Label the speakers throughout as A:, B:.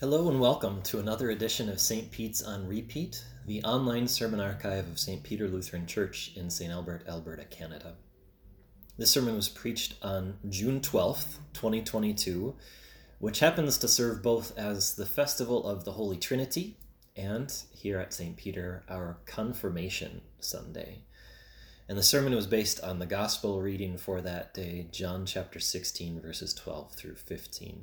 A: Hello and welcome to another edition of St. Pete's on Repeat, the online sermon archive of St. Peter Lutheran Church in St. Albert, Alberta, Canada. This sermon was preached on June 12th, 2022, which happens to serve both as the festival of the Holy Trinity and, here at St. Peter, our Confirmation Sunday. And the sermon was based on the Gospel reading for that day, John chapter 16, verses 12 through 15.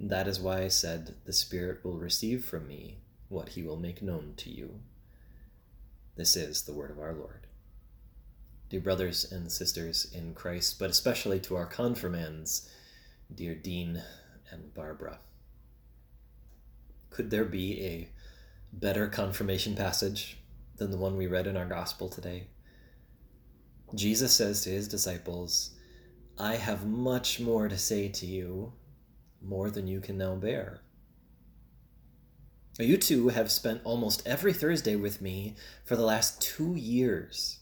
A: That is why I said, The Spirit will receive from me what he will make known to you. This is the word of our Lord. Dear brothers and sisters in Christ, but especially to our confirmands, dear Dean and Barbara. Could there be a better confirmation passage than the one we read in our gospel today? Jesus says to his disciples, I have much more to say to you more than you can now bear. You two have spent almost every Thursday with me for the last two years.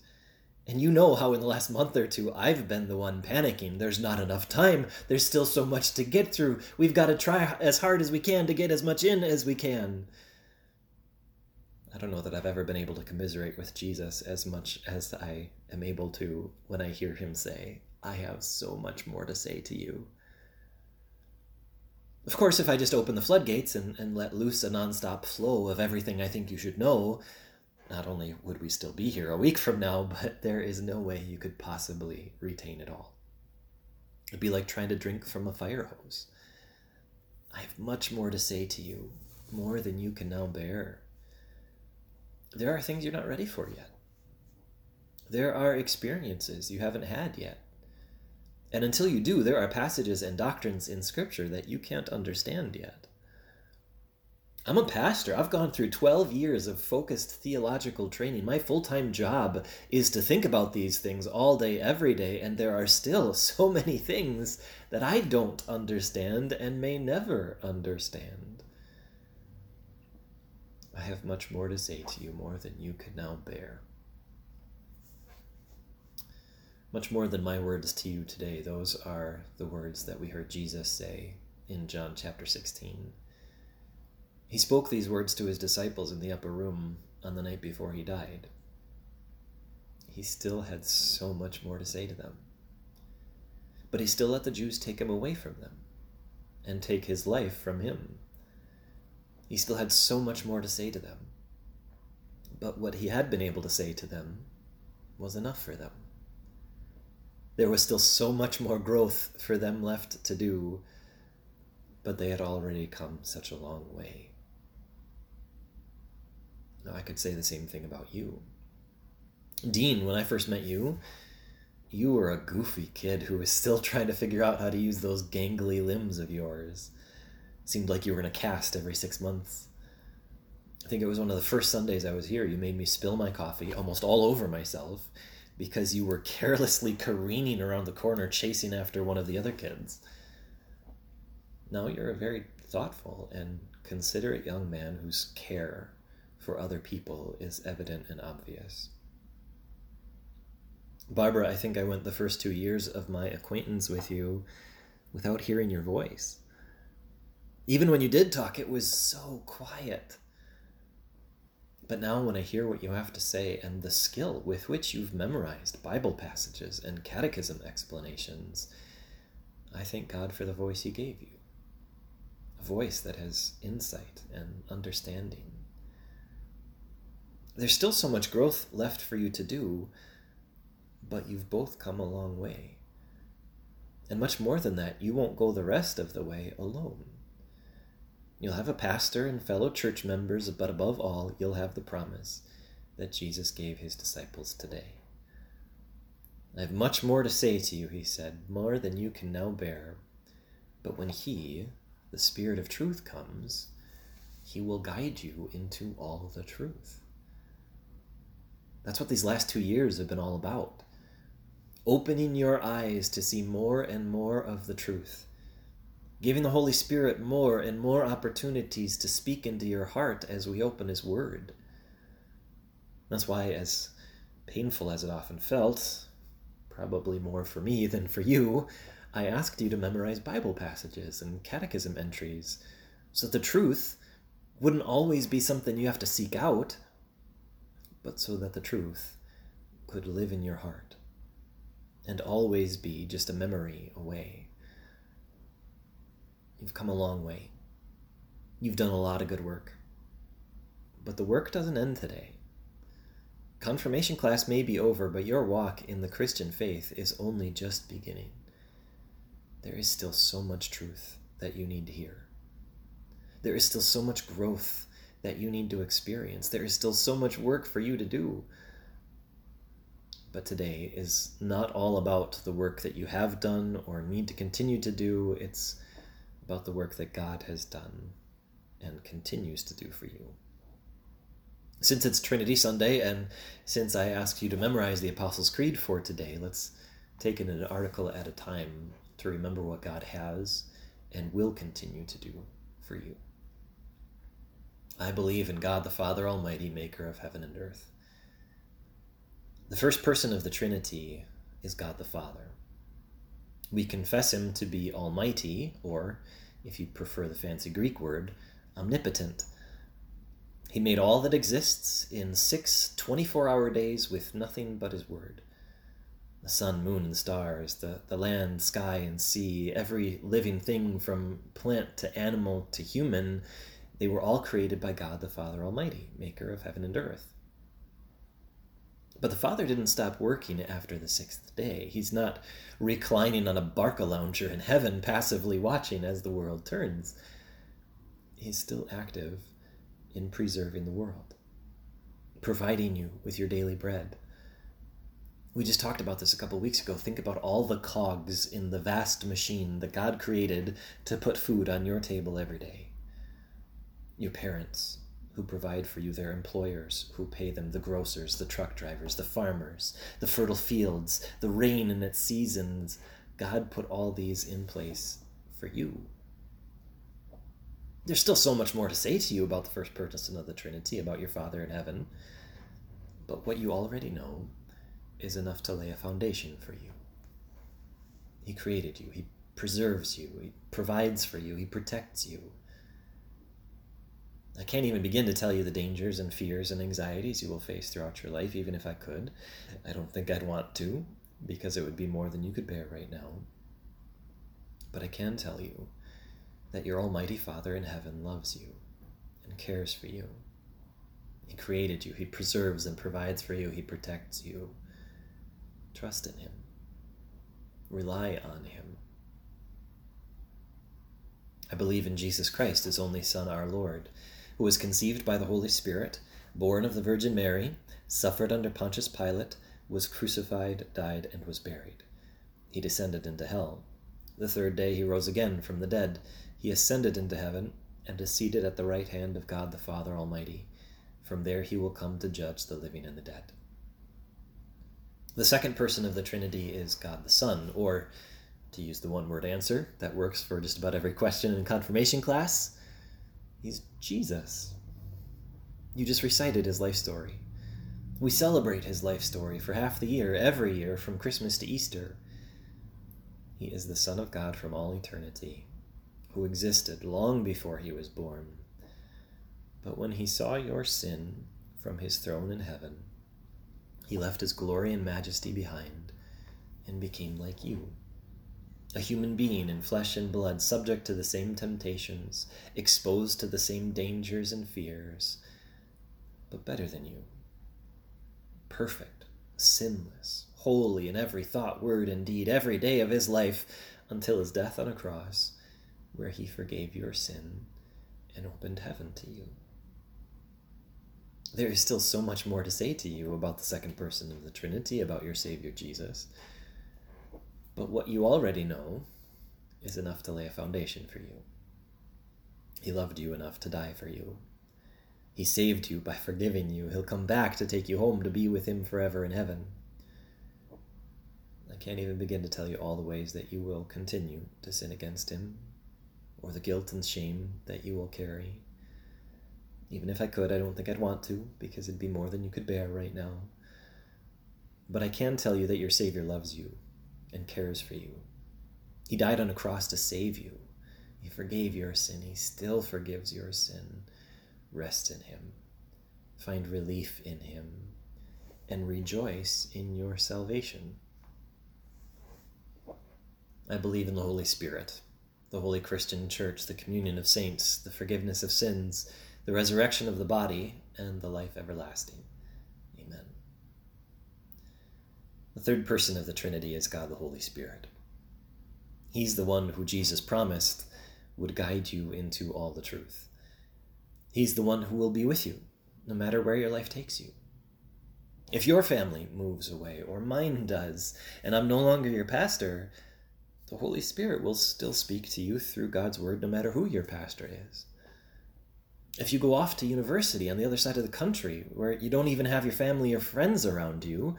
A: And you know how in the last month or two I've been the one panicking. There's not enough time. There's still so much to get through. We've got to try as hard as we can to get as much in as we can. I don't know that I've ever been able to commiserate with Jesus as much as I am able to when I hear him say, I have so much more to say to you. Of course, if I just open the floodgates and, and let loose a nonstop flow of everything I think you should know, not only would we still be here a week from now, but there is no way you could possibly retain it all. It'd be like trying to drink from a fire hose. I have much more to say to you, more than you can now bear. There are things you're not ready for yet. There are experiences you haven't had yet. And until you do, there are passages and doctrines in Scripture that you can't understand yet. I'm a pastor. I've gone through 12 years of focused theological training. My full time job is to think about these things all day, every day, and there are still so many things that I don't understand and may never understand. I have much more to say to you, more than you can now bear much more than my words to you today. Those are the words that we heard Jesus say in John chapter 16. He spoke these words to his disciples in the upper room on the night before he died. He still had so much more to say to them. But he still let the Jews take him away from them and take his life from him. He still had so much more to say to them. But what he had been able to say to them was enough for them there was still so much more growth for them left to do, but they had already come such a long way. Now, I could say the same thing about you. Dean, when I first met you, you were a goofy kid who was still trying to figure out how to use those gangly limbs of yours. seemed like you were in a cast every six months. I think it was one of the first Sundays I was here. You made me spill my coffee almost all over myself because you were carelessly careening around the corner chasing after one of the other kids. Now you're a very thoughtful and considerate young man whose care for other people is evident and obvious. Barbara, I think I went the first two years of my acquaintance with you without hearing your voice. Even when you did talk, it was so quiet. But now, when I hear what you have to say and the skill with which you've memorized Bible passages and catechism explanations, I thank God for the voice He gave you. A voice that has insight and understanding. There's still so much growth left for you to do, but you've both come a long way. And much more than that, you won't go the rest of the way alone. You'll have a pastor and fellow church members, but above all, you'll have the promise that Jesus gave his disciples today. I have much more to say to you, he said, more than you can now bear. But when he, the Spirit of truth, comes, He will guide you into all the truth. That's what these last two years have been all about. Opening your eyes to see more and more of the truth. Giving the Holy Spirit more and more opportunities to speak into your heart as we open His Word. That's why, as painful as it often felt, probably more for me than for you, I asked you to memorize Bible passages and catechism entries so that the truth wouldn't always be something you have to seek out, but so that the truth could live in your heart and always be just a memory away. You've come a long way. You've done a lot of good work. But the work doesn't end today. Confirmation class may be over, but your walk in the Christian faith is only just beginning. There is still so much truth that you need to hear. There is still so much growth that you need to experience. There is still so much work for you to do. But today is not all about the work that you have done or need to continue to do. It's about the work that God has done and continues to do for you. Since it's Trinity Sunday, and since I asked you to memorize the Apostles' Creed for today, let's take it an article at a time to remember what God has and will continue to do for you. I believe in God the Father Almighty, maker of heaven and earth. The first person of the Trinity is God the Father. We confess him to be almighty, or, if you prefer the fancy Greek word, omnipotent he made all that exists in six 24 hour days with nothing but his word. The sun, moon, and stars, the, the land, sky, and sea, every living thing from plant to animal to human, they were all created by God the Father Almighty, maker of heaven and earth. But the Father didn't stop working after the sixth day. He's not reclining on a Barcalounger in heaven, passively watching as the world turns. He's still active in preserving the world, providing you with your daily bread. We just talked about this a couple weeks ago. Think about all the cogs in the vast machine that God created to put food on your table every day. Your parents, who provide for you, their employers, who pay them, the grocers, the truck drivers, the farmers, the fertile fields, the rain in its seasons. God put all these in place for you there's still so much more to say to you about the first person of the Trinity, about your Father in heaven. But what you already know is enough to lay a foundation for you. He created you, He preserves you, He provides for you, He protects you. I can't even begin to tell you the dangers and fears and anxieties you will face throughout your life, even if I could. I don't think I'd want to, because it would be more than you could bear right now. But I can tell you that your Almighty Father in heaven loves you and cares for you. He created you, He preserves and provides for you, He protects you. Trust in Him, rely on Him. I believe in Jesus Christ, His only Son, our Lord, who was conceived by the Holy Spirit, born of the Virgin Mary, suffered under Pontius Pilate, was crucified, died, and was buried. He descended into hell. The third day he rose again from the dead he ascended into heaven and is seated at the right hand of God the Father Almighty. From there he will come to judge the living and the dead. The second person of the Trinity is God the Son, or, to use the one word answer that works for just about every question in confirmation class, he's Jesus. You just recited his life story. We celebrate his life story for half the year, every year, from Christmas to Easter. He is the Son of God from all eternity who existed long before he was born. But when he saw your sin from his throne in heaven, he left his glory and majesty behind and became like you. A human being in flesh and blood, subject to the same temptations, exposed to the same dangers and fears, but better than you. Perfect, sinless, holy in every thought, word, and deed, every day of his life until his death on a cross where he forgave your sin and opened heaven to you. There is still so much more to say to you about the second person of the Trinity, about your Savior Jesus. But what you already know is enough to lay a foundation for you. He loved you enough to die for you. He saved you by forgiving you. He'll come back to take you home to be with Him forever in heaven. I can't even begin to tell you all the ways that you will continue to sin against Him, or the guilt and shame that you will carry. Even if I could, I don't think I'd want to, because it'd be more than you could bear right now. But I can tell you that your Savior loves you and cares for you. He died on a cross to save you. He forgave your sin. He still forgives your sin. Rest in Him. Find relief in Him. And rejoice in your salvation. I believe in the Holy Spirit, the Holy Christian Church, the communion of saints, the forgiveness of sins, the resurrection of the body, and the life everlasting. Amen. The third person of the Trinity is God the Holy Spirit. He's the one who Jesus promised would guide you into all the truth. He's the one who will be with you, no matter where your life takes you. If your family moves away, or mine does, and I'm no longer your pastor, the Holy Spirit will still speak to you through God's Word no matter who your pastor is. If you go off to university on the other side of the country, where you don't even have your family or friends around you,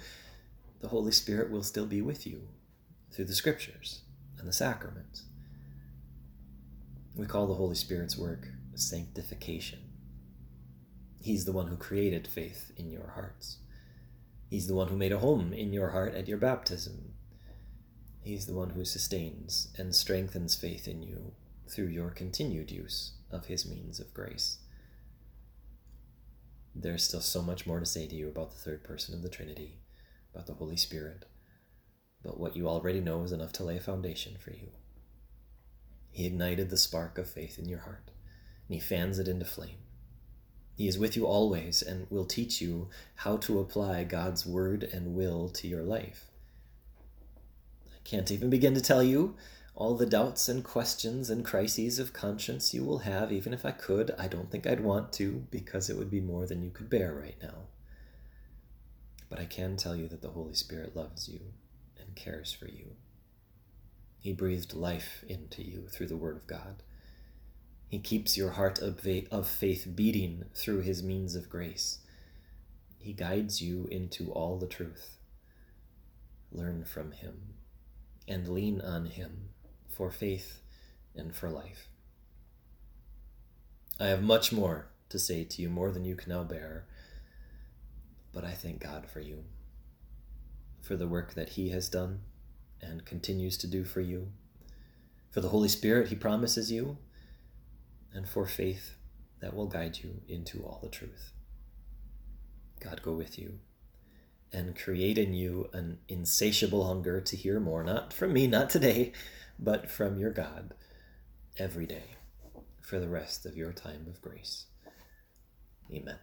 A: the Holy Spirit will still be with you through the Scriptures and the sacraments. We call the Holy Spirit's work sanctification. He's the one who created faith in your hearts. He's the one who made a home in your heart at your baptism He's the one who sustains and strengthens faith in you through your continued use of His means of grace. There's still so much more to say to you about the third person of the Trinity, about the Holy Spirit, but what you already know is enough to lay a foundation for you. He ignited the spark of faith in your heart, and He fans it into flame. He is with you always and will teach you how to apply God's word and will to your life. I can't even begin to tell you all the doubts and questions and crises of conscience you will have, even if I could. I don't think I'd want to, because it would be more than you could bear right now. But I can tell you that the Holy Spirit loves you and cares for you. He breathed life into you through the Word of God. He keeps your heart of faith beating through His means of grace. He guides you into all the truth. Learn from Him and lean on Him for faith and for life. I have much more to say to you, more than you can now bear, but I thank God for you, for the work that He has done and continues to do for you, for the Holy Spirit He promises you, and for faith that will guide you into all the truth. God go with you and create in you an insatiable hunger to hear more, not from me, not today, but from your God every day for the rest of your time of grace. Amen.